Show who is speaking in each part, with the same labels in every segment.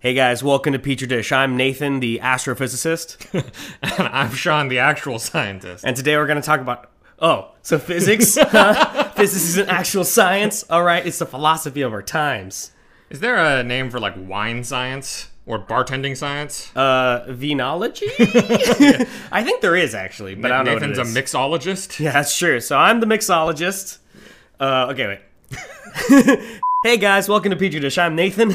Speaker 1: Hey guys, welcome to Petri Dish. I'm Nathan, the astrophysicist,
Speaker 2: And I'm Sean, the actual scientist.
Speaker 1: and today we're going to talk about. Oh, so physics? Huh? physics is an actual science? All right, it's the philosophy of our times.
Speaker 2: Is there a name for like wine science or bartending science?
Speaker 1: Uh, venology? I think there is actually, but I don't know. what it
Speaker 2: Nathan's a mixologist.
Speaker 1: Yeah, that's true. So I'm the mixologist. Uh, okay, wait. hey guys, welcome to Petri Dish. I'm Nathan.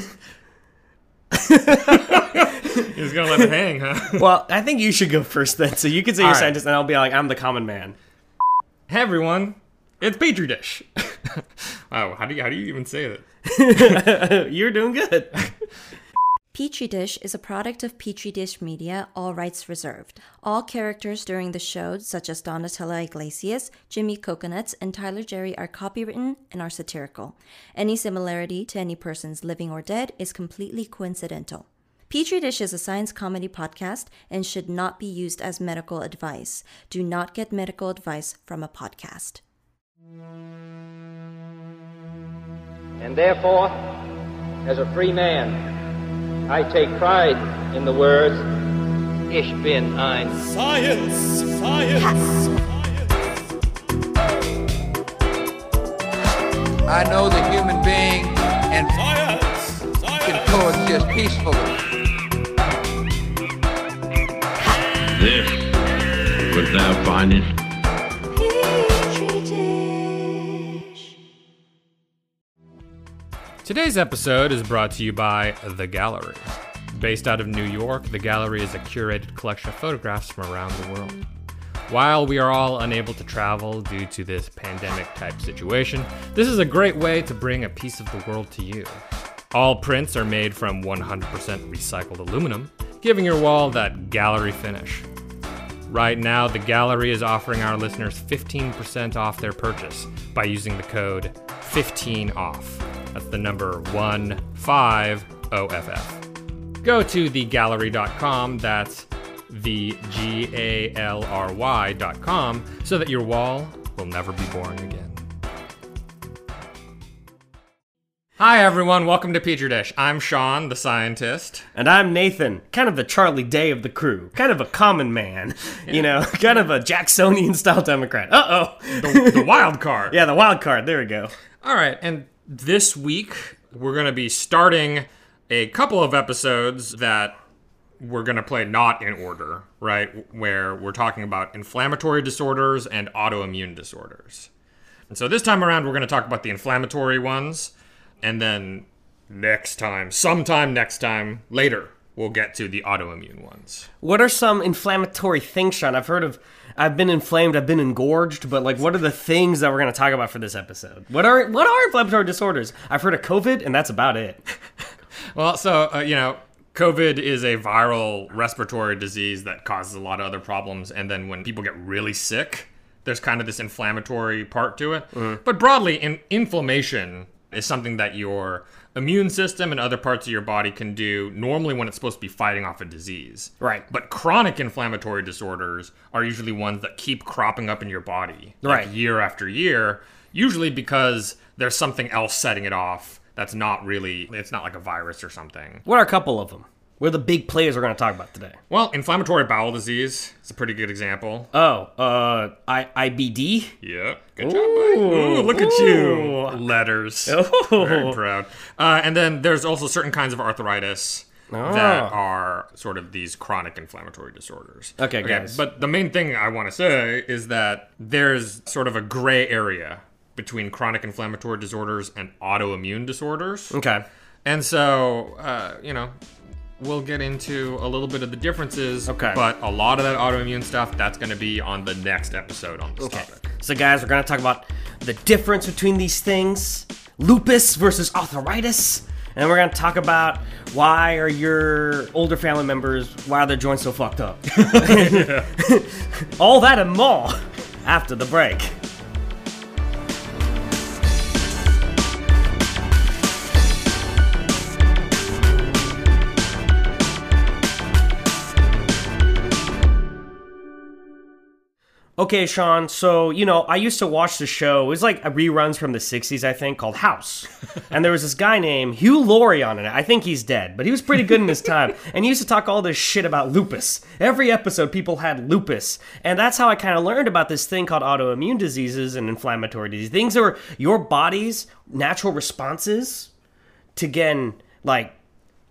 Speaker 2: He's gonna let it hang, huh?
Speaker 1: Well, I think you should go first then. So you can say you're
Speaker 2: All right.
Speaker 1: scientist, and I'll be like, I'm the common man.
Speaker 2: hey everyone, it's Petri dish. wow, oh, how do you how do you even say that?
Speaker 1: You're doing good.
Speaker 3: Petri Dish is a product of Petri Dish Media, all rights reserved. All characters during the show, such as Donatella Iglesias, Jimmy Coconuts, and Tyler Jerry, are copywritten and are satirical. Any similarity to any persons living or dead is completely coincidental. Petri Dish is a science comedy podcast and should not be used as medical advice. Do not get medical advice from a podcast.
Speaker 4: And therefore, as a free man, I take pride in the words, Ich bin ein
Speaker 5: Science! Science!
Speaker 6: I know the human being and
Speaker 5: Science!
Speaker 6: can coexist peacefully.
Speaker 7: This was thou findest
Speaker 2: Today's episode is brought to you by The Galry. Based out of New York, The Galry is a curated collection of photographs from around the world. While we are all unable to travel due to this pandemic type situation, this is a great way to bring a piece of the world to you. All prints are made from 100% recycled aluminum, giving your wall that Galry finish. Right now, the gallery is offering our listeners 15% off their purchase by using the code 15OFF. That's the number 150FF. Go to thegalry.com, that's the G A L R Y.com, so that your wall will never be boring again. Hi, everyone. Welcome to Petri Dish. I'm Sean, the scientist.
Speaker 1: And I'm Nathan, kind of the Charlie Day of the crew, kind of a common man, you know, kind of a Jacksonian style Democrat. Uh oh.
Speaker 2: the, the wild card.
Speaker 1: Yeah, the wild card. There we go.
Speaker 2: All right, and this week we're going to be starting a couple of episodes that we're going to play not in order, right? Where we're talking about inflammatory disorders and autoimmune disorders. And so this time around, we're going to talk about the inflammatory ones, and then next time, sometime next time, later, we'll get to the autoimmune ones.
Speaker 1: What are some inflammatory things, Sean? I've heard of, I've been inflamed, I've been engorged, but like, what are the things that we're going to talk about for this episode? What are what are inflammatory disorders? I've heard of COVID, and that's about it.
Speaker 2: Well, so uh, you know, COVID is a viral respiratory disease that causes a lot of other problems, and then when people get really sick, there's kind of this inflammatory part to it. But broadly, in- inflammation is something that your immune system and other parts of your body can do normally when it's supposed to be fighting off a disease.
Speaker 1: Right.
Speaker 2: But chronic inflammatory disorders are usually ones that keep cropping up in your body, like
Speaker 1: Right.
Speaker 2: year after year, usually because there's something else setting it off that's not really it's not like a virus or something.
Speaker 1: What are a couple of them? What are the big players we're going to talk about today?
Speaker 2: Well, inflammatory bowel disease is a pretty good example.
Speaker 1: Oh, uh, I IBD.
Speaker 2: Yeah, good job, buddy. Ooh, look at you. Letters.
Speaker 1: Oh.
Speaker 2: Very proud. Uh, and then there's also certain kinds of arthritis that are sort of these chronic inflammatory disorders.
Speaker 1: Okay, guys.
Speaker 2: But the main thing I want to say is that there's sort of a gray area between chronic inflammatory disorders and autoimmune disorders.
Speaker 1: Okay.
Speaker 2: And so, uh, you know, we'll get into a little bit of the differences.
Speaker 1: Okay.
Speaker 2: But a lot of that autoimmune stuff, that's going to be on the next episode on this
Speaker 1: Okay.
Speaker 2: topic.
Speaker 1: So, guys, we're going to talk about the difference between these things lupus versus arthritis. And we're going to talk about why are your older family members, why are their joints so fucked up? All that and more after the break. Okay, Sean. So you know, I used to watch the show. It was like a reruns from the '60s, I think, called House. and there was this guy named Hugh Laurie on it. I think he's dead, but he was pretty good in his time. And he used to talk all this shit about lupus. Every episode, people had lupus, and that's how I kind of learned about this thing called autoimmune diseases and inflammatory disease. Things are your body's natural responses to getting like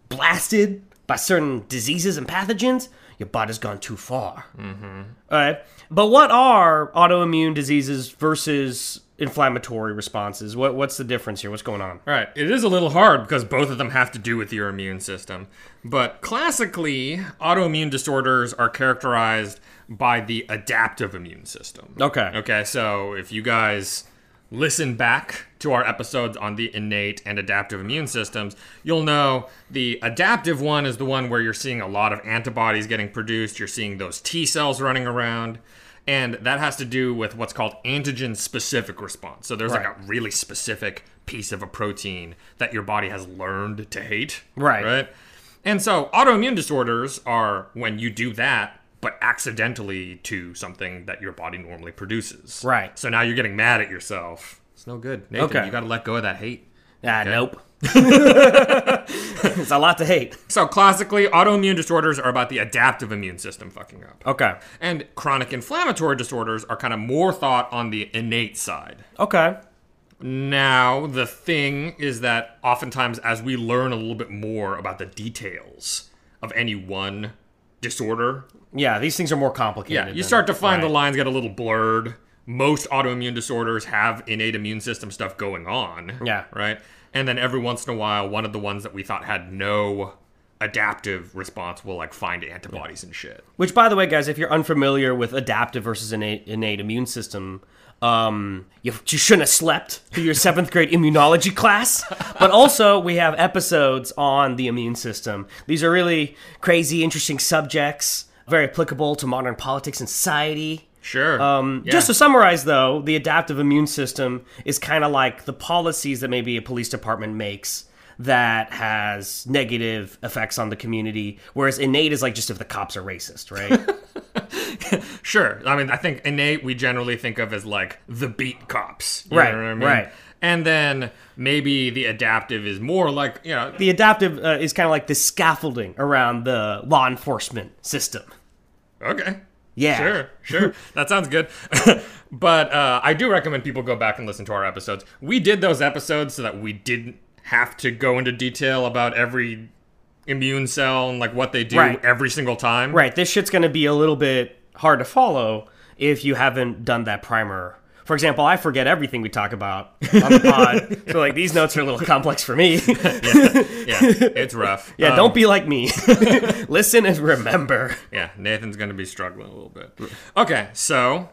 Speaker 1: blasted by certain diseases and pathogens, your body's gone too far. Mm-hmm. All right. But what are autoimmune diseases versus inflammatory responses? What, what's the difference here? What's going on?
Speaker 2: Right. It is a little hard because both of them have to do with your immune system. But classically, autoimmune disorders are characterized by the adaptive immune system.
Speaker 1: Okay.
Speaker 2: Okay, so if you guys listen back to our episodes on the innate and adaptive immune systems, you'll know the adaptive one is the one where you're seeing a lot of antibodies getting produced, you're seeing those T cells running around. And that has to do with what's called antigen specific response. So there's like a really specific piece of a protein that your body has learned to hate.
Speaker 1: Right.
Speaker 2: Right. And so autoimmune disorders are when you do that, but accidentally to something that your body normally produces.
Speaker 1: Right.
Speaker 2: So now you're getting mad at yourself. It's no good. Nathan,
Speaker 1: Okay.
Speaker 2: you got to let go of that hate.
Speaker 1: Ah, nope. it's a lot to hate.
Speaker 2: So classically, autoimmune disorders are about the adaptive immune system fucking up.
Speaker 1: Okay.
Speaker 2: And chronic inflammatory disorders are kind of more thought on the innate side.
Speaker 1: Okay.
Speaker 2: Now, the thing is that oftentimes, as we learn a little bit more about the details of any one disorder,
Speaker 1: Yeah, these things are more complicated.
Speaker 2: yeah, you start to find the lines get a little blurred. Most autoimmune disorders have innate immune system stuff going on.
Speaker 1: Yeah.
Speaker 2: Right? And then every once in a while, one of the ones that we thought had no adaptive response will like find antibodies and shit.
Speaker 1: Which, by the way, guys, if you're unfamiliar with adaptive versus innate, innate immune system, um, you, you shouldn't have slept through your seventh grade immunology class. But also, we have episodes on the immune system. These are really crazy, interesting subjects, very applicable to modern politics and society.
Speaker 2: Sure.
Speaker 1: Um,
Speaker 2: Yeah.
Speaker 1: Just to summarize, though, the adaptive immune system is kind of like the policies that maybe a police department makes that has negative effects on the community, whereas innate is like just if the cops are racist, right?
Speaker 2: Sure. I mean, I think innate we generally think of as like the beat cops. You
Speaker 1: Right,
Speaker 2: know what I mean?
Speaker 1: right.
Speaker 2: And then maybe the adaptive is more like, you know,
Speaker 1: the adaptive uh, is kind of like the scaffolding around the law enforcement system.
Speaker 2: okay.
Speaker 1: Yeah.
Speaker 2: Sure, sure. that sounds good. but uh, I do recommend people go back and listen to our episodes. We did those episodes so that we didn't have to go into detail about every immune cell and like what they do
Speaker 1: Right.
Speaker 2: every single time.
Speaker 1: Right, this shit's going to be a little bit hard to follow if you haven't done that primer. For example, I forget everything we talk about on the pod, so like these notes are a little complex for me.
Speaker 2: Yeah, yeah, it's rough.
Speaker 1: yeah,
Speaker 2: Um,
Speaker 1: don't be like me. Listen and remember.
Speaker 2: Yeah, Nathan's going to be struggling a little bit. Okay, so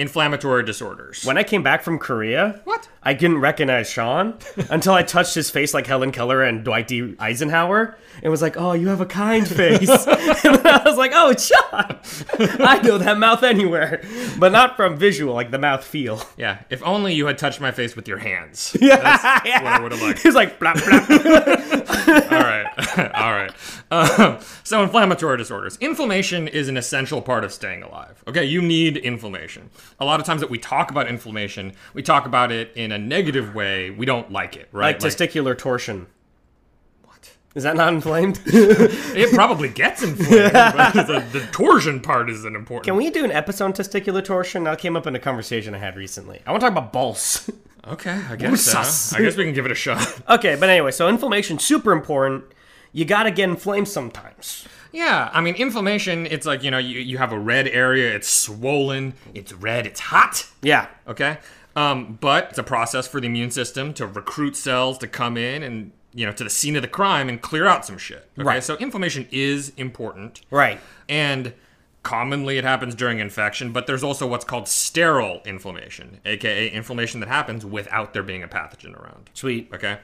Speaker 2: inflammatory disorders.
Speaker 1: When I came back from Korea,
Speaker 2: What?
Speaker 1: I didn't recognize Sean until I touched his face like Helen Keller and Dwight D. Eisenhower, and was like, "Oh, you have a kind face." and I was like, "Oh, it's Sean! I know that mouth anywhere, but not from visual, like the mouth feel."
Speaker 2: Yeah, if only you had touched my face with your hands. Yeah, That's what I would have liked.
Speaker 1: He was like, "Blap blap."
Speaker 2: All right, all right. Um, so, inflammatory disorders. Inflammation is an essential part of staying alive. Okay, you need inflammation. A lot of times that we talk about inflammation, we talk about it in a negative way. We don't like it, right?
Speaker 1: like testicular torsion.
Speaker 2: what?
Speaker 1: Is that not inflamed?
Speaker 2: It probably gets inflamed, but the, the torsion part is an important.
Speaker 1: Can we do an episode on testicular torsion? That came up in a conversation I had recently. I want to talk about balls.
Speaker 2: Okay, I guess uh,
Speaker 1: so.
Speaker 2: I guess we can give it a shot.
Speaker 1: okay, but anyway, so inflammation super important. You gotta get inflamed sometimes.
Speaker 2: Yeah, I mean, inflammation, it's like, you know, you, you have a red area, it's swollen, it's red, it's hot,
Speaker 1: Yeah.
Speaker 2: okay? Um, but it's a process for the immune system to recruit cells to come in and, you know, to the scene of the crime and clear out some shit. Okay?
Speaker 1: Right.
Speaker 2: So inflammation is important.
Speaker 1: Right.
Speaker 2: And commonly it happens during infection, but there's also what's called sterile inflammation, aka inflammation that happens without there being a pathogen around.
Speaker 1: Sweet.
Speaker 2: Okay.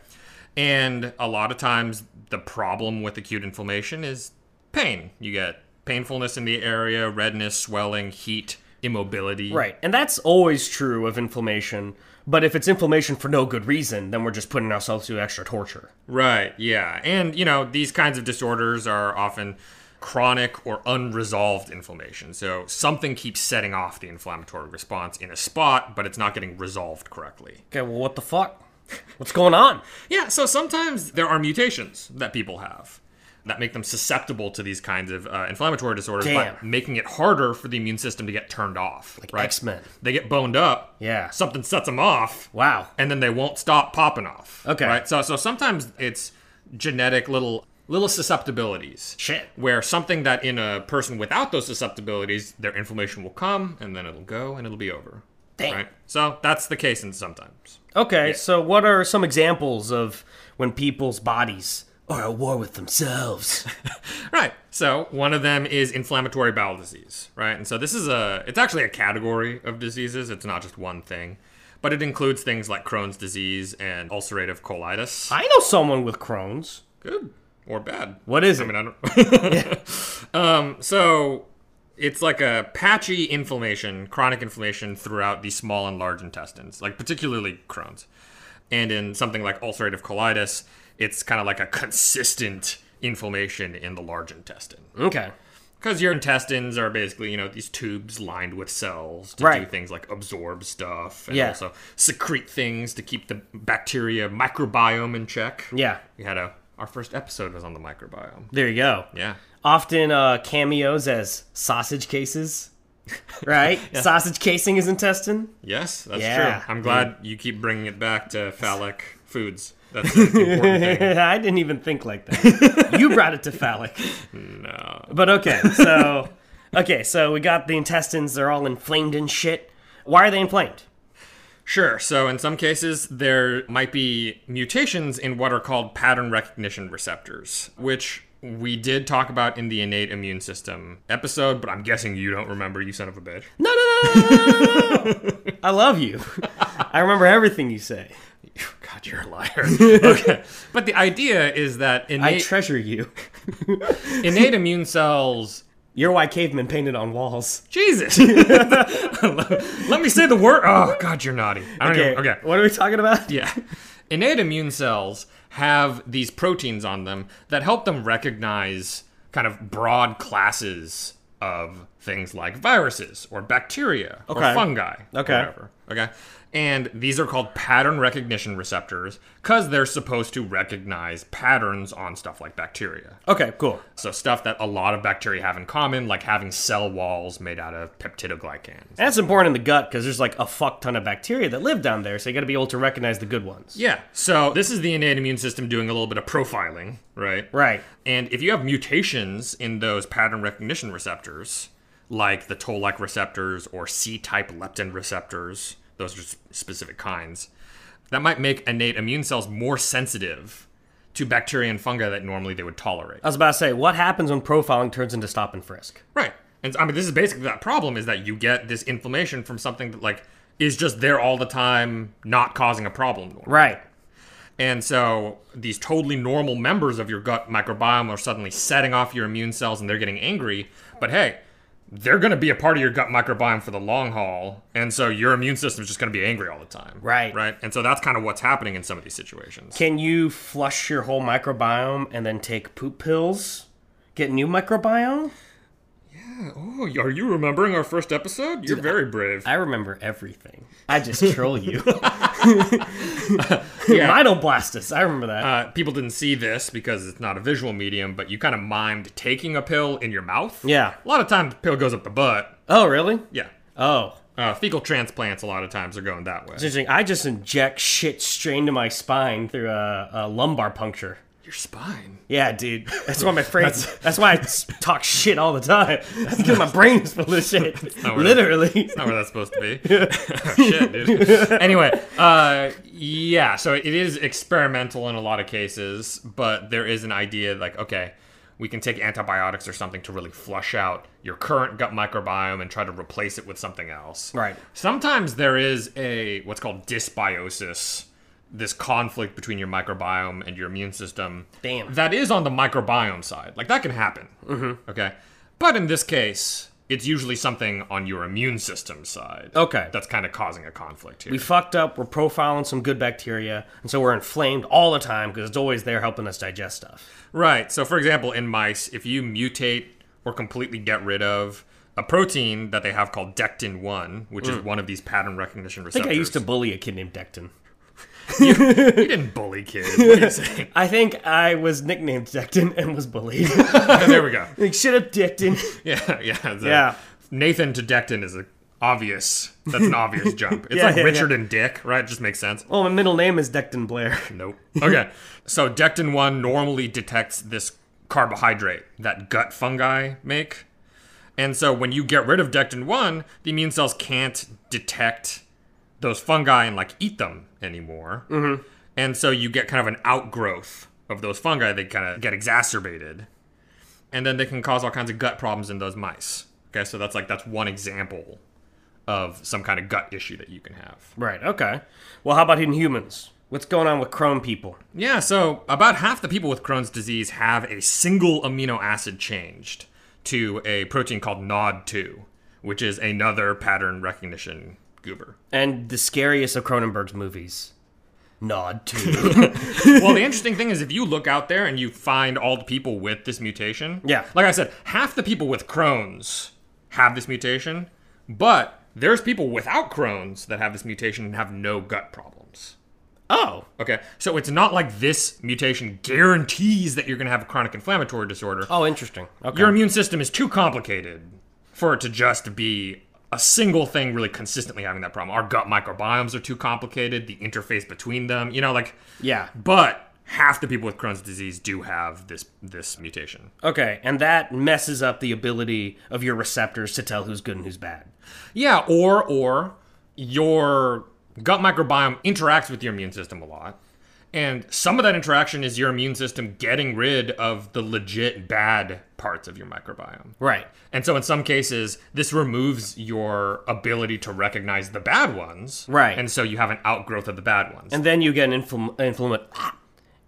Speaker 2: And a lot of times, the problem with acute inflammation is pain. You get painfulness in the area, redness, swelling, heat, immobility.
Speaker 1: Right. And that's always true of inflammation. But if it's inflammation for no good reason, then we're just putting ourselves through extra torture.
Speaker 2: Right, yeah. And, you know, these kinds of disorders are often chronic or unresolved inflammation. So something keeps setting off the inflammatory response in a spot, but it's not getting resolved correctly.
Speaker 1: Okay, well, what the fuck? What's going on?
Speaker 2: Yeah, so sometimes there are mutations that people have that make them susceptible to these kinds of uh, inflammatory disorders by making it harder for the immune system to get turned off. Like
Speaker 1: X-Men.
Speaker 2: They get boned up.
Speaker 1: Yeah.
Speaker 2: Something sets them off.
Speaker 1: Wow.
Speaker 2: And then they won't stop popping off.
Speaker 1: Okay.
Speaker 2: Right. So so sometimes it's genetic little little susceptibilities.
Speaker 1: Shit.
Speaker 2: Where something that in a person without those susceptibilities, their inflammation will come and then it'll go and it'll be over. Right. So that's the case in sometimes.
Speaker 1: Okay, so what are some examples of when people's bodies are at war with themselves?
Speaker 2: Right. So one of them is inflammatory bowel disease, right? And so this is a it's actually a category of diseases. It's not just one thing. But it includes things like Crohn's disease and ulcerative colitis.
Speaker 1: I know someone with Crohn's.
Speaker 2: Good or bad.
Speaker 1: What is
Speaker 2: I
Speaker 1: it?
Speaker 2: I mean, I don't Um so it's like a patchy inflammation, chronic inflammation throughout the small and large intestines, like particularly Crohn's. And in something like ulcerative colitis, it's kind of like a consistent inflammation in the large intestine.
Speaker 1: Okay.
Speaker 2: Because your intestines are basically, you know, these tubes lined with cells to do things like absorb stuff and
Speaker 1: Yeah.
Speaker 2: also secrete things to keep the bacteria microbiome in check.
Speaker 1: Yeah,
Speaker 2: We had a our first episode was on the microbiome.
Speaker 1: there you go.
Speaker 2: Yeah.
Speaker 1: Often uh, cameos as sausage cases, right? Sausage casing is intestine.
Speaker 2: Yes, that's
Speaker 1: Yeah.
Speaker 2: true. I'm glad you keep bringing it back to phallic foods. That's an important thing.
Speaker 1: I didn't even think like that. you brought it to phallic.
Speaker 2: No.
Speaker 1: But okay, so okay, so we got the intestines. They're all inflamed and shit. Why are they inflamed?
Speaker 2: Sure. So in some cases, there might be mutations in what are called pattern recognition receptors, which we did talk about in the innate immune system episode, but I'm guessing you don't remember, you son of a bitch.
Speaker 1: No, no, no, no, no, no. I love you. I remember everything you say.
Speaker 2: God, you're a liar. okay. But the idea is that innate.
Speaker 1: I treasure you.
Speaker 2: innate immune cells.
Speaker 1: You're why cavemen painted on walls.
Speaker 2: Jesus. Let me say the word. Oh, God, you're naughty. I don't
Speaker 1: Okay,
Speaker 2: even. Okay.
Speaker 1: What are we talking about?
Speaker 2: Yeah. Innate immune cells have these proteins on them that help them recognize kind of broad classes of things like viruses or bacteria or
Speaker 1: Okay.
Speaker 2: fungi. or
Speaker 1: Okay.
Speaker 2: Whatever. Okay. And these are called pattern recognition receptors because they're supposed to recognize patterns on stuff like bacteria.
Speaker 1: Okay, cool.
Speaker 2: So, stuff that a lot of bacteria have in common, like having cell walls made out of peptidoglycans.
Speaker 1: And that's important in the gut because there's like a fuck ton of bacteria that live down there, so you got to be able to recognize the good ones.
Speaker 2: Yeah. So, this is the innate immune system doing a little bit of profiling, right?
Speaker 1: Right.
Speaker 2: And if you have mutations in those pattern recognition receptors, like the toll-like receptors or C-type lectin receptors, those are specific kinds, that might make innate immune cells more sensitive to bacteria and fungi that normally they would tolerate.
Speaker 1: I was about to say, what happens when profiling turns into stop and frisk?
Speaker 2: Right. And I mean, this is basically that problem is that you get this inflammation from something that like is just there all the time, not causing a problem. normally.
Speaker 1: Right.
Speaker 2: And so these totally normal members of your gut microbiome are suddenly setting off your immune cells and they're getting angry. But hey, they're going to be a part of your gut microbiome for the long haul. And so your immune system is just going to be angry all the time.
Speaker 1: Right.
Speaker 2: Right. And so that's kind of what's happening in some of these situations.
Speaker 1: Can you flush your whole microbiome and then take poop pills? Get new microbiome? Yeah.
Speaker 2: Oh, are you remembering our first episode? You're very brave.
Speaker 1: I remember everything. I just troll you.
Speaker 2: Yeah.
Speaker 1: Mytoblastus. I remember that.
Speaker 2: Uh, people didn't see this because it's not a visual medium, but you kind of mimed taking a pill in your mouth.
Speaker 1: Yeah.
Speaker 2: A lot of times the pill goes up the butt.
Speaker 1: oh, really?
Speaker 2: Yeah.
Speaker 1: Oh.
Speaker 2: Uh, fecal transplants a lot of times are going that way.
Speaker 1: It's interesting. I just inject shit straight into my spine through a, a lumbar puncture.
Speaker 2: Your spine.
Speaker 1: Yeah, dude. That's why my brain. that's why I talk shit all the time. That's Because my brain is full of shit. Literally.
Speaker 2: Not where that's supposed to be. oh, shit, dude. Anyway, uh, yeah, so it is experimental in a lot of cases, but there is an idea like, okay, we can take antibiotics or something to really flush out your current gut microbiome and try to replace it with something else.
Speaker 1: Right.
Speaker 2: Sometimes there is a what's called dysbiosis, this conflict between your microbiome and your immune system.
Speaker 1: Damn.
Speaker 2: That is on the microbiome side. Like that can happen. Mm-hmm. Okay. But in this case, it's usually something on your immune system side.
Speaker 1: Okay.
Speaker 2: That's kind of causing a conflict here.
Speaker 1: We fucked up. We're profiling some good bacteria, and so we're inflamed all the time because it's always there helping us digest stuff.
Speaker 2: Right. So, for example, in mice, if you mutate or completely get rid of a protein that they have called dectin 1, which is one of these pattern recognition
Speaker 1: I
Speaker 2: receptors.
Speaker 1: think I used to bully a kid named Decton.
Speaker 2: You didn't bully kids. What are you saying?
Speaker 1: I think I was nicknamed Decton and was bullied.
Speaker 2: there we go.
Speaker 1: like, shut up, Decton.
Speaker 2: Yeah, yeah. the-
Speaker 1: Yeah.
Speaker 2: Nathan to Dectin is a obvious. That's an obvious jump. It's
Speaker 1: Yeah,
Speaker 2: like
Speaker 1: yeah,
Speaker 2: Richard and Dick, right? It just makes sense.
Speaker 1: Oh, my middle name is Decton Blair.
Speaker 2: Nope. Okay. so Dectin 1 normally detects this carbohydrate that gut fungi make. And so when you get rid of Dectin 1, the immune cells can't detect those fungi and like eat them anymore. Mm-hmm. And so you get kind of an outgrowth of those fungi. They kind of get exacerbated. And then they can cause all kinds of gut problems in those mice. Okay, so that's like that's one example of some kind of gut issue that you can have.
Speaker 1: Right, okay. Well, how about in humans? What's going on with Crohn people?
Speaker 2: Yeah, so about half the people with Crohn's disease have a single amino acid changed to a protein called NOD2, which is another pattern recognition goober.
Speaker 1: And the scariest of Cronenberg's movies. Nod to.
Speaker 2: well, the interesting thing is if you look out there and you find all the people with this mutation,
Speaker 1: Yeah.
Speaker 2: like I said, half the people with Crohn's have this mutation, but there's people without Crohn's that have this mutation and have no gut problems.
Speaker 1: oh,
Speaker 2: Okay, so it's not like this mutation guarantees that you're going to have a chronic inflammatory disorder.
Speaker 1: oh, interesting. Okay.
Speaker 2: Your immune system is too complicated for it to just be a single thing really consistently having that problem. Our gut microbiomes are too complicated, the interface between them, you know, like
Speaker 1: yeah.
Speaker 2: but half the people with Crohn's disease do have this this mutation.
Speaker 1: Okay, and that messes up the ability of your receptors to tell who's good and who's bad.
Speaker 2: Yeah, or or your gut microbiome interacts with your immune system a lot. And some of that interaction is your immune system getting rid of the legit bad parts of your microbiome.
Speaker 1: Right.
Speaker 2: And so in some cases, this removes your ability to recognize the bad ones.
Speaker 1: Right.
Speaker 2: And so you have an outgrowth of the bad ones.
Speaker 1: And then you get an infl- inflama-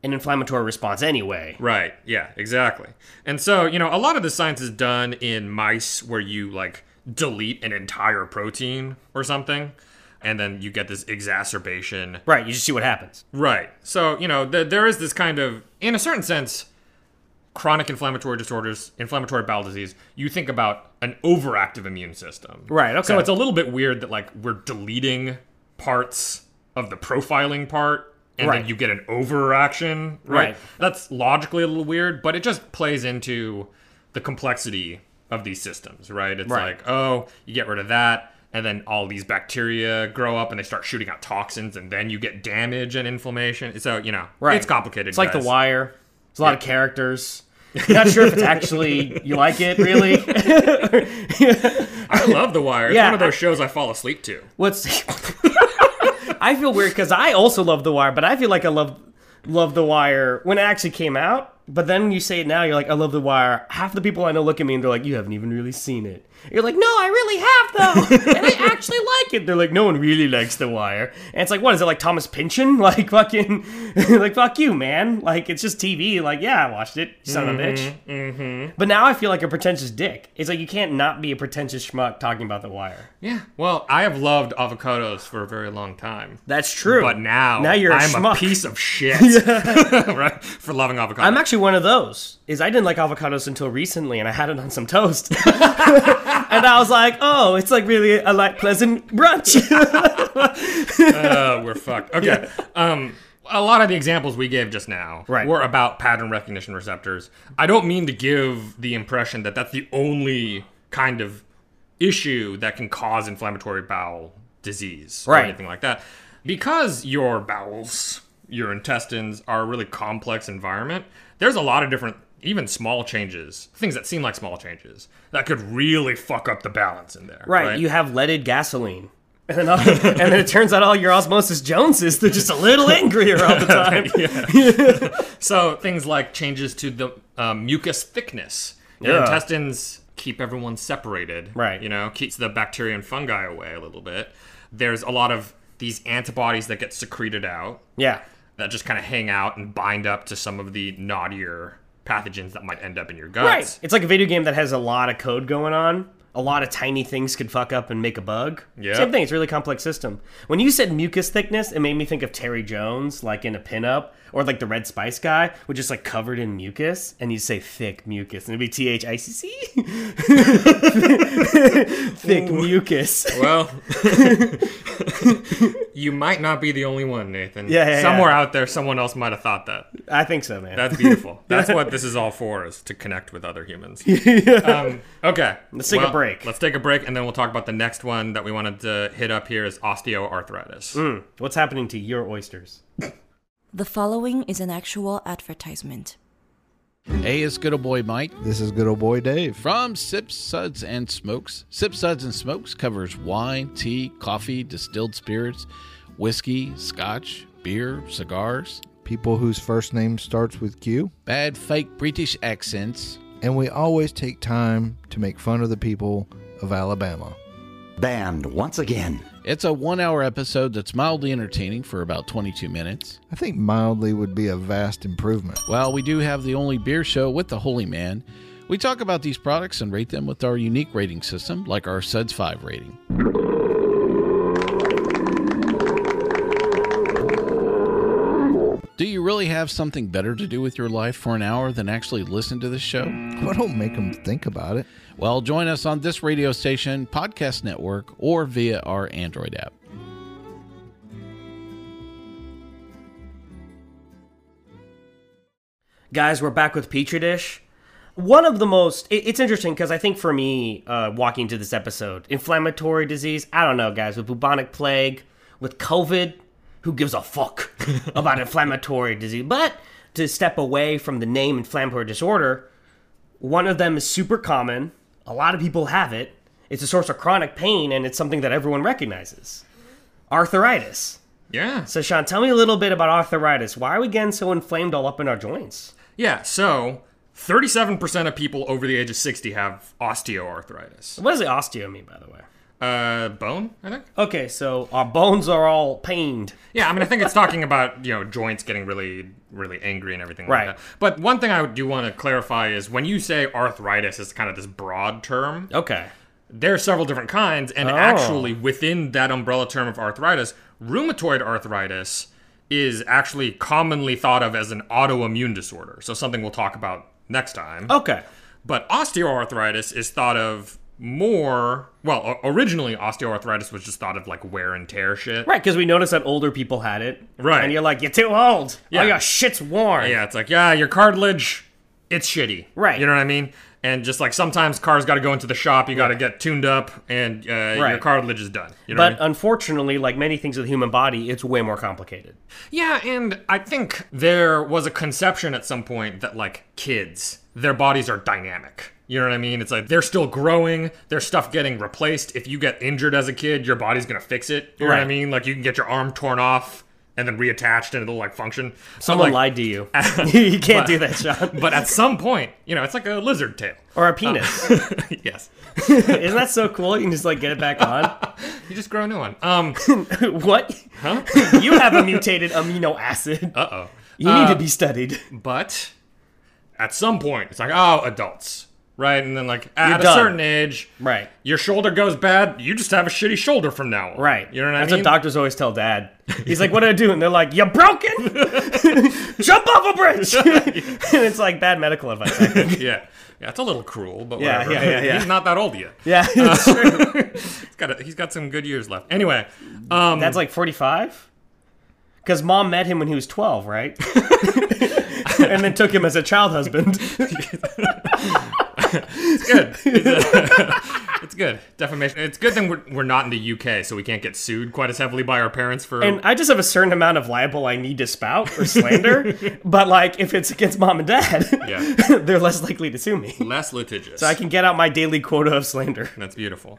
Speaker 1: an inflammatory response anyway.
Speaker 2: Right. Yeah, exactly. And so, you know, a lot of the science is done in mice where you like delete an entire protein or something. And then you get this exacerbation.
Speaker 1: Right, you just see what happens.
Speaker 2: Right. So, you know, th- there is this kind of, in a certain sense, chronic inflammatory disorders, inflammatory bowel disease, you think about an overactive immune system.
Speaker 1: Right, okay.
Speaker 2: So it's a little bit weird that, like, we're deleting parts of the profiling part. And
Speaker 1: Right.
Speaker 2: then you get an overaction, right?
Speaker 1: Right.
Speaker 2: That's logically a little weird, but it just plays into the complexity of these systems, right? It's
Speaker 1: Right.
Speaker 2: like, oh, you get rid of that, and then all these bacteria grow up and they start shooting out toxins, and then you get damage and inflammation. So, you know,
Speaker 1: Right.
Speaker 2: it's complicated.
Speaker 1: It's like The. Wire. it's a lot of characters. You're not sure if it's actually you like it really.
Speaker 2: I love The Wire. It's
Speaker 1: Yeah,
Speaker 2: one of those shows I fall asleep to.
Speaker 1: What's I feel weird because I also love The Wire, but I feel like I love love The Wire when it actually came out. But then you say it now, you're like, I love The Wire. Half the people I know look at me and they're like, You haven't even really seen it. You're like, No, I really have though, and I actually like it. They're like, No one really likes The Wire, and it's like, what is it like Thomas Pynchon? Like fucking, like fuck you, man. Like it's just TV. Like yeah, I watched it, son of a bitch. Mm-hmm. But now I feel like a pretentious dick. It's like you can't not be a pretentious schmuck talking about The Wire.
Speaker 2: Yeah. Well, I have loved avocados for a very long time.
Speaker 1: That's true.
Speaker 2: But now,
Speaker 1: now you're a
Speaker 2: I'm
Speaker 1: schmuck.
Speaker 2: a piece of shit, right? For loving avocados.
Speaker 1: I'm actually one of those. Is I didn't like avocados until recently, and I had it on some toast, and I was like, "Oh, it's like really a like pleasant brunch."
Speaker 2: uh, we're fucked. Okay. Um, a lot of the examples we gave just now
Speaker 1: Right.
Speaker 2: were about pattern recognition receptors. I don't mean to give the impression that that's the only kind of issue that can cause inflammatory bowel disease or
Speaker 1: Right.
Speaker 2: anything like that. Because your bowels, your intestines are a really complex environment, there's a lot of different even small changes, things that seem like small changes, that could really fuck up the balance in there.
Speaker 1: right, You have leaded gasoline, and then, all- and then it turns out all your osmosis Joneses they're just a little angrier all the time.
Speaker 2: So things like changes to the um, mucus thickness. Your
Speaker 1: Yeah.
Speaker 2: intestines keep everyone separated.
Speaker 1: Right.
Speaker 2: You know, keeps the bacteria and fungi away a little bit. There's a lot of these antibodies that get secreted out
Speaker 1: Yeah,
Speaker 2: that just kind of hang out and bind up to some of the naughtier pathogens that might end up in your guts.
Speaker 1: right. It's like a video game that has a lot of code going on. A lot of tiny things could fuck up and make a bug.
Speaker 2: Yeah.
Speaker 1: Same thing. It's a really complex system. When you said mucus thickness, it made me think of Terry Jones, like in a pinup, or like the Red Spice guy, which is like covered in mucus, and you say thick mucus, and it'd be T H I C C. Thick mucus.
Speaker 2: Well, you might not be the only one, Nathan.
Speaker 1: Yeah, yeah,
Speaker 2: Somewhere
Speaker 1: yeah.
Speaker 2: out there, someone else might have thought that.
Speaker 1: I think so, man.
Speaker 2: That's beautiful. That's what this is all for, is to connect with other humans. um, okay.
Speaker 1: Let's take a
Speaker 2: Well,
Speaker 1: break.
Speaker 2: Let's take a break, and then we'll talk about the next one that we wanted to hit up here is osteoarthritis.
Speaker 1: Hmm. What's happening to your oysters?
Speaker 3: The following is an actual advertisement.
Speaker 8: Hey, it's good old boy Mike
Speaker 9: This is good old boy Dave.
Speaker 8: from Sips, Suds, and Smokes. Sips, Suds, and Smokes covers wine, tea, coffee, distilled spirits, whiskey, scotch, beer, cigars,
Speaker 9: People whose first name starts with Q.
Speaker 8: bad fake British accents.
Speaker 9: And we always take time to make fun of the people of Alabama.
Speaker 10: Banned once again.
Speaker 8: It's a one hour episode that's mildly entertaining for about 22 minutes.
Speaker 9: I think mildly would be a vast improvement.
Speaker 8: While we do have the only beer show with the Holy Man, we talk about these products and rate them with our unique rating system, like our Suds 5 rating. Really have something better to do with your life for an hour than actually listen to this show?
Speaker 9: Well, don't make them think about it.
Speaker 8: Well, join us on this radio station, podcast network, or via our Android app.
Speaker 1: Guys, we're back with Petri Dish. One of the most, it- it's interesting because I think for me, uh, walking to this episode, inflammatory disease, I don't know, guys, with bubonic plague, with COVID, who gives a fuck about inflammatory disease? But to step away from the name inflammatory disorder, one of them is super common. A lot of people have it. It's a source of chronic pain, and it's something that everyone recognizes arthritis.
Speaker 2: Yeah.
Speaker 1: So, Sean, tell me a little bit about arthritis. Why are we getting so inflamed all up in our joints?
Speaker 2: Yeah, so 37% of people over the age of 60 have osteoarthritis.
Speaker 1: What does the osteo mean, by the way?
Speaker 2: Uh, bone, I think?
Speaker 1: Okay, so our bones are all pained.
Speaker 2: Yeah, I mean, I think it's talking about, you know, joints getting really, really angry and everything
Speaker 1: Right.
Speaker 2: like that. But one thing I do want to clarify is when you say arthritis, is kind of this broad term.
Speaker 1: Okay.
Speaker 2: There are several different kinds, and
Speaker 1: Oh.
Speaker 2: actually, within that umbrella term of arthritis, rheumatoid arthritis is actually commonly thought of as an autoimmune disorder. So, something we'll talk about next time.
Speaker 1: Okay.
Speaker 2: But osteoarthritis is thought of more. Well, originally, osteoarthritis was just thought of like wear and tear shit.
Speaker 1: Right, because we noticed that older people had it.
Speaker 2: Right.
Speaker 1: And you're like, you're too old.
Speaker 2: Yeah.
Speaker 1: Oh, your shit's worn.
Speaker 2: Yeah, it's like, yeah, your cartilage, it's shitty.
Speaker 1: Right.
Speaker 2: You know what I mean? And just like sometimes cars got to go into the shop, you got to get tuned up, and uh, your cartilage is done. You know
Speaker 1: But
Speaker 2: I mean?
Speaker 1: unfortunately, like many things of the human body, it's way more complicated.
Speaker 2: Yeah, and I think there was a conception at some point that like kids, their bodies are dynamic. You know what I mean? It's like they're still growing, there's stuff getting replaced. If you get injured as a kid, your body's gonna fix it. You know what I mean? Like you can get your arm torn off and then reattached and it'll like function.
Speaker 1: Someone
Speaker 2: like,
Speaker 1: lied to you. you can't
Speaker 2: but-
Speaker 1: do that, Sean.
Speaker 2: But at some point, you know, it's like a lizard tail.
Speaker 1: Or a penis.
Speaker 2: yes.
Speaker 1: Isn't that so cool? You can just like get it back on.
Speaker 2: You just grow a new one. Um
Speaker 1: what?
Speaker 2: Huh?
Speaker 1: you have a mutated amino acid.
Speaker 2: uh oh.
Speaker 1: You need to be studied.
Speaker 2: But at some point, it's like, oh, adults. Right? And then like at a
Speaker 1: done.
Speaker 2: certain age,
Speaker 1: Right.
Speaker 2: your shoulder goes bad, you just have a shitty shoulder from now on.
Speaker 1: Right.
Speaker 2: You know what
Speaker 1: That's
Speaker 2: I mean?
Speaker 1: That's what doctors always tell dad. He's like, what did I do? And they're like, you're broken? Jump off a bridge. and it's like bad medical advice, I think.
Speaker 2: yeah. Yeah, it's a little cruel, but
Speaker 1: Yeah,
Speaker 2: whatever.
Speaker 1: yeah, yeah, yeah.
Speaker 2: He's not that old yet.
Speaker 1: Yeah, it's true.
Speaker 2: He's got a, he's got some good years left. Anyway, um
Speaker 1: That's like 45? Because mom met him when he was 12, right? and then took him as a child husband.
Speaker 2: it's good. It's, it's good. Defamation. It's good thing we're, we're not in the UK, so we can't get sued quite as heavily by our parents for
Speaker 1: And I just have a certain amount of libel I need to spout or slander. but like, if it's against mom and dad,
Speaker 2: Yeah.
Speaker 1: they're less likely to sue me.
Speaker 2: less litigious.
Speaker 1: So I can get out my daily quota of slander.
Speaker 2: That's beautiful.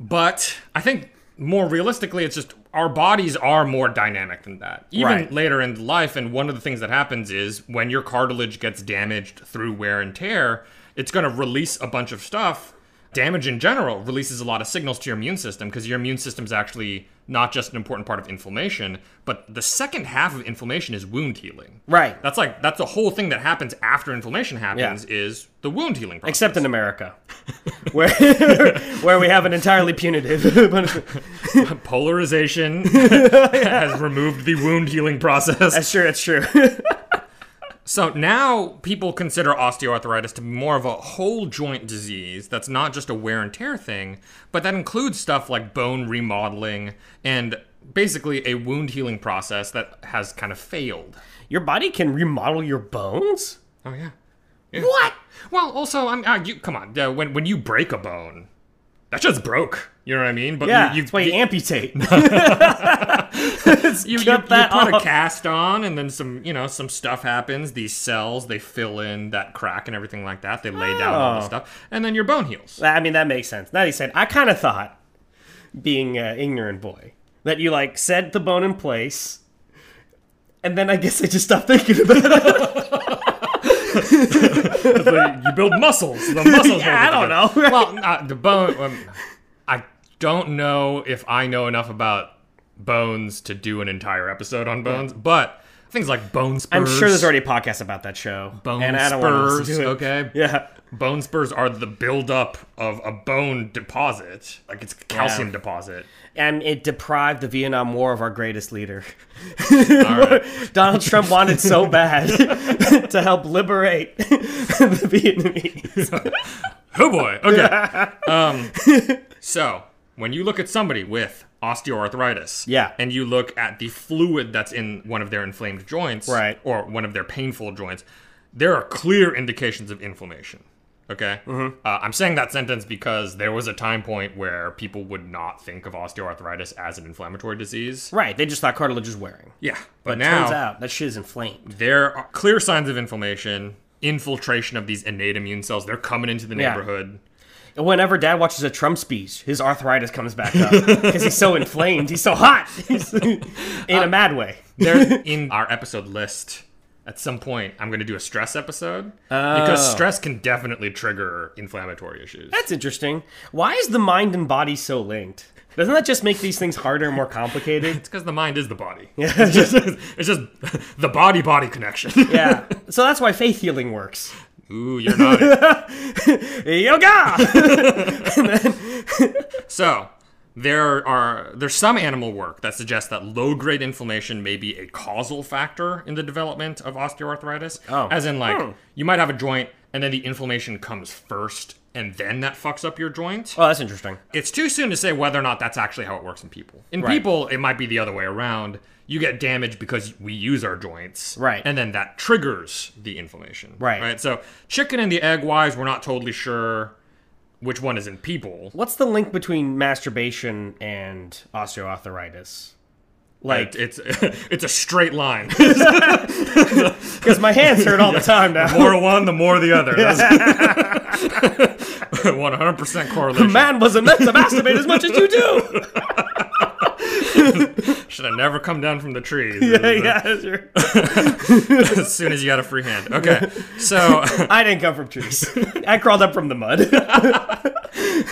Speaker 2: But I think more realistically, it's just our bodies are more dynamic than that. Even
Speaker 1: Right.
Speaker 2: later in life, and one of the things that happens is when your cartilage gets damaged through wear and tear, it's going to release a bunch of stuff. Damage in general releases a lot of signals to your immune system because your immune system is actually not just an important part of inflammation, but the second half of inflammation is wound healing.
Speaker 1: Right.
Speaker 2: That's like that's the whole thing that happens after inflammation happens is the wound healing process.
Speaker 1: Except in America, where where we have an entirely punitive punishment.
Speaker 2: polarization has removed the wound healing process.
Speaker 1: That's true. That's true.
Speaker 2: So now people consider osteoarthritis to be more of a whole joint disease that's not just a wear and tear thing, but that includes stuff like bone remodeling and basically a wound healing process that has kind of failed.
Speaker 1: Your body can remodel your bones.
Speaker 2: Oh yeah. Yeah.
Speaker 1: What?
Speaker 2: Well, also, I'm uh, you come on. Uh, when when you break a bone, that just broke. You know what I mean? But
Speaker 1: Yeah,
Speaker 2: you, you,
Speaker 1: that's why you
Speaker 2: you,
Speaker 1: amputate.
Speaker 2: you, you, you
Speaker 1: that
Speaker 2: put a cast on, and then some you know some stuff happens. These cells they fill in that crack and everything like that. They lay down all the
Speaker 1: Oh.
Speaker 2: stuff, and then your bone heals.
Speaker 1: I mean, that makes sense. Now you said, I kind of thought, being an ignorant boy, that you like set the bone in place, and then I guess I just stopped thinking about it.
Speaker 2: you build muscles. The muscles.
Speaker 1: Yeah, I don't know.
Speaker 2: well, uh, the bone. Um, I don't know if I know enough about bones to do an entire episode on bones, but things like bone spurs.
Speaker 1: I'm sure there's already a podcast about that show.
Speaker 2: bone
Speaker 1: and I don't want to
Speaker 2: spurs.
Speaker 1: it.
Speaker 2: Okay.
Speaker 1: Yeah.
Speaker 2: Bone spurs are the buildup of a bone deposit, like it's a calcium
Speaker 1: Yeah.
Speaker 2: deposit.
Speaker 1: And it deprived the Vietnam War of our greatest leader. Donald Trump wanted so bad to help liberate the Vietnamese.
Speaker 2: Oh boy. Okay. um, so when you look at somebody with osteoarthritis,
Speaker 1: Yeah.
Speaker 2: and you look at the fluid that's in one of their inflamed joints,
Speaker 1: Right.
Speaker 2: or one of their painful joints, there are clear indications of inflammation. Okay.
Speaker 1: Mm-hmm.
Speaker 2: Uh, I'm saying that sentence because there was a time point where people would not think of osteoarthritis as an inflammatory disease.
Speaker 1: Right, they just thought cartilage is wearing.
Speaker 2: Yeah, but,
Speaker 1: But
Speaker 2: now
Speaker 1: turns out that shit is inflamed.
Speaker 2: there are clear signs of inflammation, infiltration of these innate immune cells. They're coming into the neighborhood.
Speaker 1: And Whenever dad watches a Trump speech, his arthritis comes back up because he's so inflamed. He's so hot. In a uh, mad way.
Speaker 2: They're in our episode list. At some point, I'm going to do a stress episode because
Speaker 1: Oh.
Speaker 2: stress can definitely trigger inflammatory issues.
Speaker 1: That's interesting. Why is the mind and body so linked? Doesn't that just make these things harder and more complicated?
Speaker 2: It's because the mind is the body. It's just, it's just the body body connection.
Speaker 1: Yeah. So that's why faith healing works.
Speaker 2: Ooh, you're not.
Speaker 1: Yoga!
Speaker 2: So there are there's some animal work that suggests that low grade inflammation may be a causal factor in the development of osteoarthritis.
Speaker 1: Oh.
Speaker 2: As in, like
Speaker 1: Hmm.
Speaker 2: you might have a joint and then the inflammation comes first, and then that fucks up your joint.
Speaker 1: Oh, that's interesting.
Speaker 2: It's too soon to say whether or not that's actually how it works in people. In
Speaker 1: Right.
Speaker 2: people, it might be the other way around. You get damage because we use our joints.
Speaker 1: Right.
Speaker 2: And then that triggers the inflammation.
Speaker 1: Right.
Speaker 2: Right. So, chicken and the egg wise, we're not totally sure which one is in people.
Speaker 1: What's the link between masturbation and osteoarthritis? Like,
Speaker 2: It- it's it's a straight line.
Speaker 1: because my hands hurt all the time now.
Speaker 2: The more one, the more the other. One hundred percent correlation.
Speaker 1: The man wasn't meant to masturbate as much as you do.
Speaker 2: Should have never come down from the tree.
Speaker 1: yeah, yeah, sure.
Speaker 2: as soon as you got a free hand. Okay, so
Speaker 1: I didn't come from trees. I crawled up from the mud.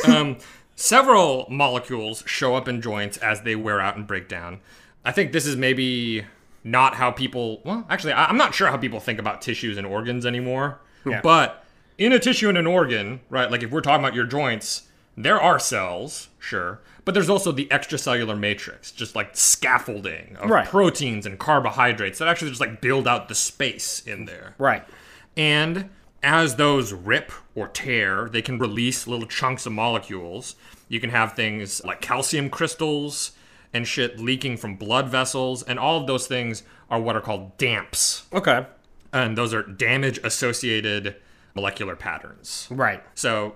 Speaker 2: Um, several molecules show up in joints as they wear out and break down. I think this is maybe not how people. Well, actually, I- I'm not sure how people think about tissues and organs anymore.
Speaker 1: Yeah.
Speaker 2: But in a tissue and an organ, right? Like if we're talking about your joints, there are cells, sure, but there's also the extracellular matrix, just like scaffolding of
Speaker 1: Right.
Speaker 2: proteins and carbohydrates that actually just like build out the space in there.
Speaker 1: right.
Speaker 2: And as those rip or tear, they can release little chunks of molecules. You can have things like calcium crystals and shit leaking from blood vessels, and all of those things are what are called DAMPs.
Speaker 1: Okay.
Speaker 2: And those are damage associated molecular patterns.
Speaker 1: Right.
Speaker 2: So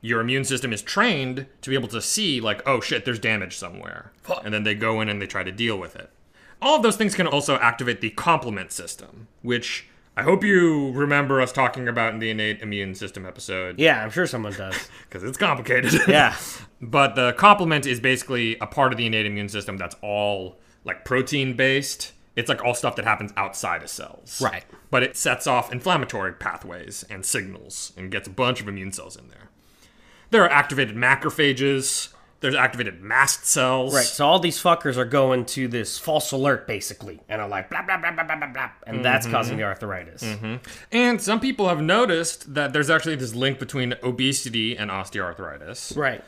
Speaker 2: your immune system is trained to be able to see, like, oh shit, there's damage somewhere. And then they go in and they try to deal with it. All of those things can also activate the complement system, which I hope you remember us talking about in the innate immune system episode.
Speaker 1: Yeah, I'm sure someone does.
Speaker 2: Because it's complicated.
Speaker 1: Yeah.
Speaker 2: but the complement is basically a part of the innate immune system that's all like protein based. It's like all stuff that happens outside of cells.
Speaker 1: Right.
Speaker 2: But it sets off inflammatory pathways and signals and gets a bunch of immune cells in there. There are activated macrophages There's activated mast cells.
Speaker 1: Right. So all these fuckers are going to this false alert basically, and are like blah blah blah blah blah blah blah, and that's
Speaker 2: Mhm.
Speaker 1: causing the arthritis.
Speaker 2: And some people have noticed that there's actually this link between obesity and osteoarthritis.
Speaker 1: Right.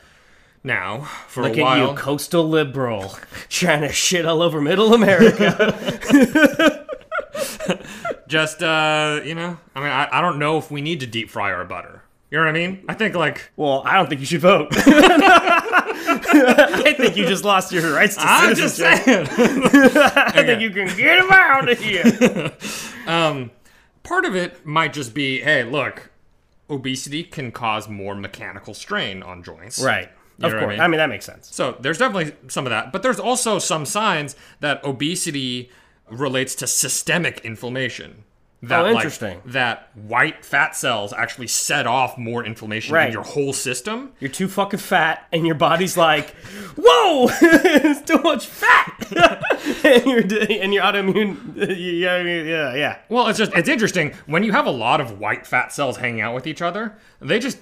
Speaker 2: Now, for
Speaker 1: Look
Speaker 2: a
Speaker 1: at
Speaker 2: while,
Speaker 1: you, coastal liberal, trying to shit all over Middle America.
Speaker 2: just uh, you know, I mean, I, I don't know if we need to deep fry our butter. You know what I mean? I think like,
Speaker 1: well, I don't think you should vote. I think you just lost your rights to
Speaker 2: I'm just saying.
Speaker 1: I think you can get him out of here.
Speaker 2: um, part of it might just be, hey, look, obesity can cause more mechanical strain on joints.
Speaker 1: Right.
Speaker 2: You
Speaker 1: Of
Speaker 2: know what
Speaker 1: course. I mean, that makes sense.
Speaker 2: So there's definitely some of that, but there's also some signs that obesity relates to systemic inflammation. That,
Speaker 1: Oh,
Speaker 2: like,
Speaker 1: interesting.
Speaker 2: that white fat cells actually set off more inflammation
Speaker 1: Right.
Speaker 2: in your whole system.
Speaker 1: You're too fucking fat, and your body's like, "Whoa, it's too much fat," and your and your autoimmune, yeah, yeah, yeah.
Speaker 2: Well, it's just it's interesting when you have a lot of white fat cells hanging out with each other. They just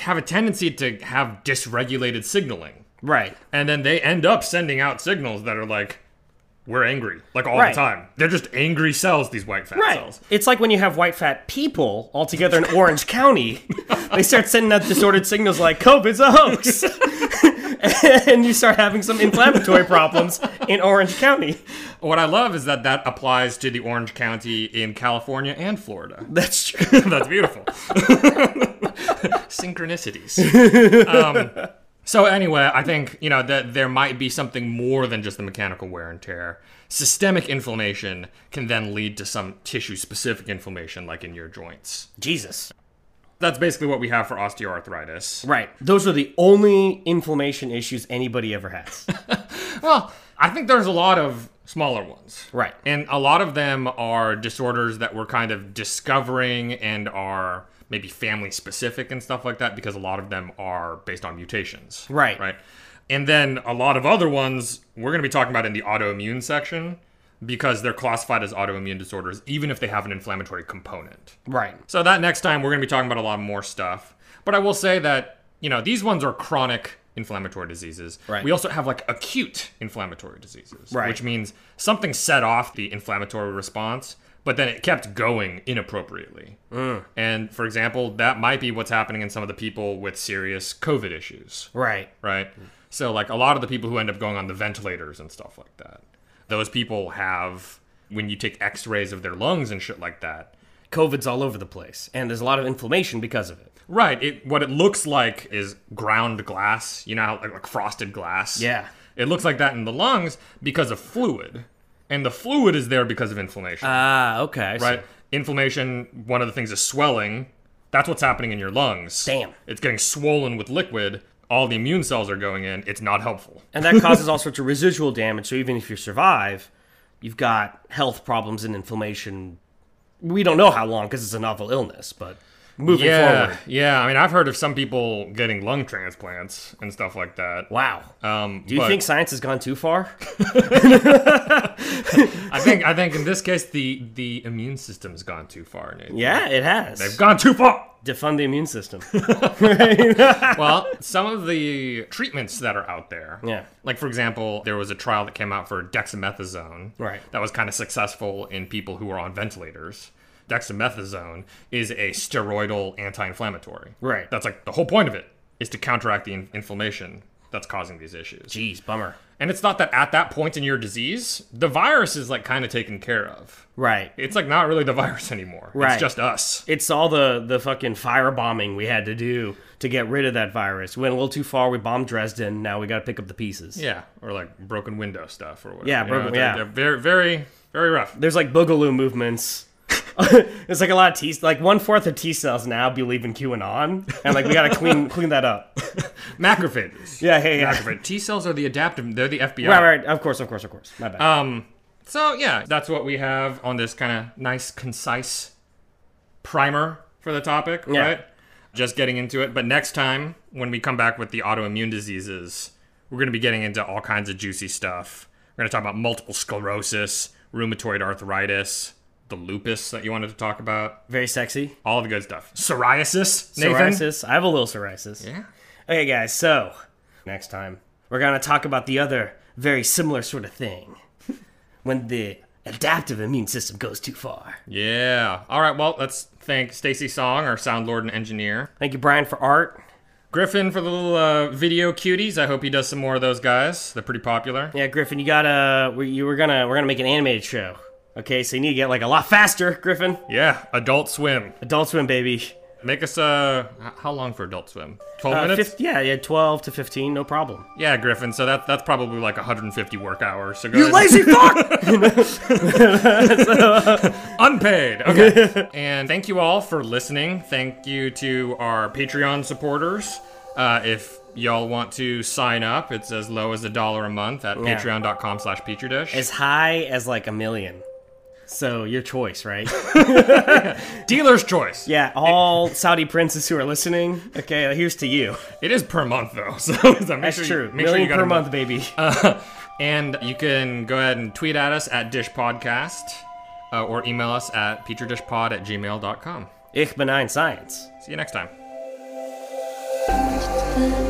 Speaker 2: have a tendency to have dysregulated signaling,
Speaker 1: Right.
Speaker 2: and then they end up sending out signals that are like, "We're angry," like all
Speaker 1: Right.
Speaker 2: the time. They're just angry cells. These white fat
Speaker 1: Right.
Speaker 2: cells.
Speaker 1: It's like when you have white fat people all together in Orange County, they start sending out disordered signals like COVID's a hoax. and you start having some inflammatory problems in Orange County.
Speaker 2: What I love is that that applies to the Orange County in California and Florida.
Speaker 1: That's true.
Speaker 2: That's beautiful. Synchronicities. Um, so anyway, I think you know that there might be something more than just the mechanical wear and tear. Systemic inflammation can then lead to some tissue-specific inflammation, like in your joints.
Speaker 1: Jesus.
Speaker 2: That's basically what we have for osteoarthritis.
Speaker 1: Right. Those are the only inflammation issues anybody ever has.
Speaker 2: Well, I think there's a lot of smaller ones.
Speaker 1: Right.
Speaker 2: And a lot of them are disorders that we're kind of discovering and are maybe family specific and stuff like that because a lot of them are based on mutations.
Speaker 1: Right.
Speaker 2: Right. And then a lot of other ones we're going to be talking about in the autoimmune section because they're classified as autoimmune disorders even if they have an inflammatory component.
Speaker 1: Right.
Speaker 2: So that next time we're going to be talking about a lot more stuff. But I will say that, you know, these ones are chronic inflammatory diseases.
Speaker 1: Right.
Speaker 2: We also have like acute inflammatory diseases,
Speaker 1: Right.
Speaker 2: which means something set off the inflammatory response, but then it kept going inappropriately.
Speaker 1: Mm.
Speaker 2: And for example, that might be what's happening in some of the people with serious COVID issues.
Speaker 1: Right.
Speaker 2: Right. So like a lot of the people who end up going on the ventilators and stuff like that, those people have when you take X-rays of their lungs and shit like that,
Speaker 1: COVID's all over the place, and there's a lot of inflammation because of it.
Speaker 2: Right. It what it looks like is ground glass. You know, like, like frosted glass.
Speaker 1: Yeah.
Speaker 2: It looks like that in the lungs because of fluid, and the fluid is there because of inflammation.
Speaker 1: Ah, okay.
Speaker 2: Right. Inflammation. One of the things is swelling. That's what's happening in your lungs.
Speaker 1: Damn.
Speaker 2: It's getting swollen with liquid. All the immune cells are going in. It's not helpful.
Speaker 1: And that causes all sorts of residual damage. So even if you survive, you've got health problems and inflammation. We don't know how long because it's a novel illness, but moving
Speaker 2: yeah,
Speaker 1: forward.
Speaker 2: Yeah, I mean, I've heard of some people getting lung transplants and stuff like that.
Speaker 1: Wow.
Speaker 2: Um,
Speaker 1: Do you
Speaker 2: but-
Speaker 1: think science has gone too far?
Speaker 2: I think I think in this case the the immune system's gone too far. Nathan.
Speaker 1: Yeah, it has.
Speaker 2: They've gone too far.
Speaker 1: Defund the immune system.
Speaker 2: well, some of the treatments that are out there.
Speaker 1: Yeah.
Speaker 2: Like for example, there was a trial that came out for dexamethasone.
Speaker 1: Right.
Speaker 2: That was kind of successful in people who were on ventilators. Dexamethasone is a steroidal anti-inflammatory.
Speaker 1: Right.
Speaker 2: That's like the whole point of it is to counteract the in- inflammation that's causing these issues.
Speaker 1: Jeez, bummer.
Speaker 2: And it's not that at that point in your disease, the virus is like kind of taken care of.
Speaker 1: Right.
Speaker 2: It's like not really the virus anymore.
Speaker 1: Right.
Speaker 2: It's just us.
Speaker 1: It's all the the fucking firebombing we had to do to get rid of that virus. We went a little too far. We bombed Dresden. Now we got to pick up the pieces.
Speaker 2: Yeah, or like broken window stuff or whatever.
Speaker 1: Yeah,
Speaker 2: you know, they're-
Speaker 1: yeah.
Speaker 2: they're very, very, very rough.
Speaker 1: There's like boogaloo movements. It's like a lot of T like one fourth of T cells now believe in QAnon, and like we gotta clean clean that up.
Speaker 2: Macrophages.
Speaker 1: Yeah, yeah, yeah.
Speaker 2: Macrophage. T cells are the adaptive. They're the FBI.
Speaker 1: Right, right. Of course, of course, of course. My bad.
Speaker 2: Um. So yeah, that's what we have on this kind of nice, concise primer for the topic.
Speaker 1: Yeah.
Speaker 2: Right. Just getting into it. But next time, when we come back with the autoimmune diseases, we're going to be getting into all kinds of juicy stuff. We're going to talk about multiple sclerosis, rheumatoid arthritis, the lupus that you wanted to talk about.
Speaker 1: Very sexy.
Speaker 2: All the good stuff. Psoriasis, Nathan.
Speaker 1: Psoriasis. I have a little psoriasis.
Speaker 2: Yeah.
Speaker 1: Okay, guys. So Next time, we're gonna talk about the other very similar sort of thing when the adaptive immune system goes too far.
Speaker 2: Yeah. All right. Well, let's thank Stacy Song, our sound lord and engineer.
Speaker 1: Thank you, Brian, for art.
Speaker 2: Griffin for the little uh, video cuties. I hope he does some more of those guys. They're pretty popular.
Speaker 1: Yeah, Griffin, you gotta. We, you were gonna. We're gonna make an animated show. Okay, so you need to get like a lot faster, Griffin.
Speaker 2: Yeah. Adult Swim.
Speaker 1: Adult Swim, baby.
Speaker 2: Make us uh, how long for Adult Swim? Twelve
Speaker 1: Uh,
Speaker 2: minutes.
Speaker 1: fif- yeah, yeah, twelve to fifteen, no problem.
Speaker 2: Yeah, Griffin. So that that's probably like 150 work hours. So go
Speaker 1: You
Speaker 2: ahead.
Speaker 1: lazy fuck!
Speaker 2: Unpaid. Okay. and thank you all for listening. Thank you to our Patreon supporters. Uh, if y'all want to sign up, it's as low as a dollar a month at
Speaker 1: Yeah.
Speaker 2: patreon.com slash petri dish.
Speaker 1: as high as like a million. So your choice, right?
Speaker 2: Dealer's choice.
Speaker 1: yeah, all Saudi princes who are listening. Okay, here's to you.
Speaker 2: It is per month though, so, so make
Speaker 1: That's
Speaker 2: sure
Speaker 1: true.
Speaker 2: You, make
Speaker 1: million
Speaker 2: sure you got
Speaker 1: per
Speaker 2: a
Speaker 1: month, baby.
Speaker 2: Uh, and you can go ahead and tweet at us at Dish Podcast uh, or email us at petridishpod at gmail.com.
Speaker 1: Ich benign science.
Speaker 2: See you next time.
Speaker 3: Thank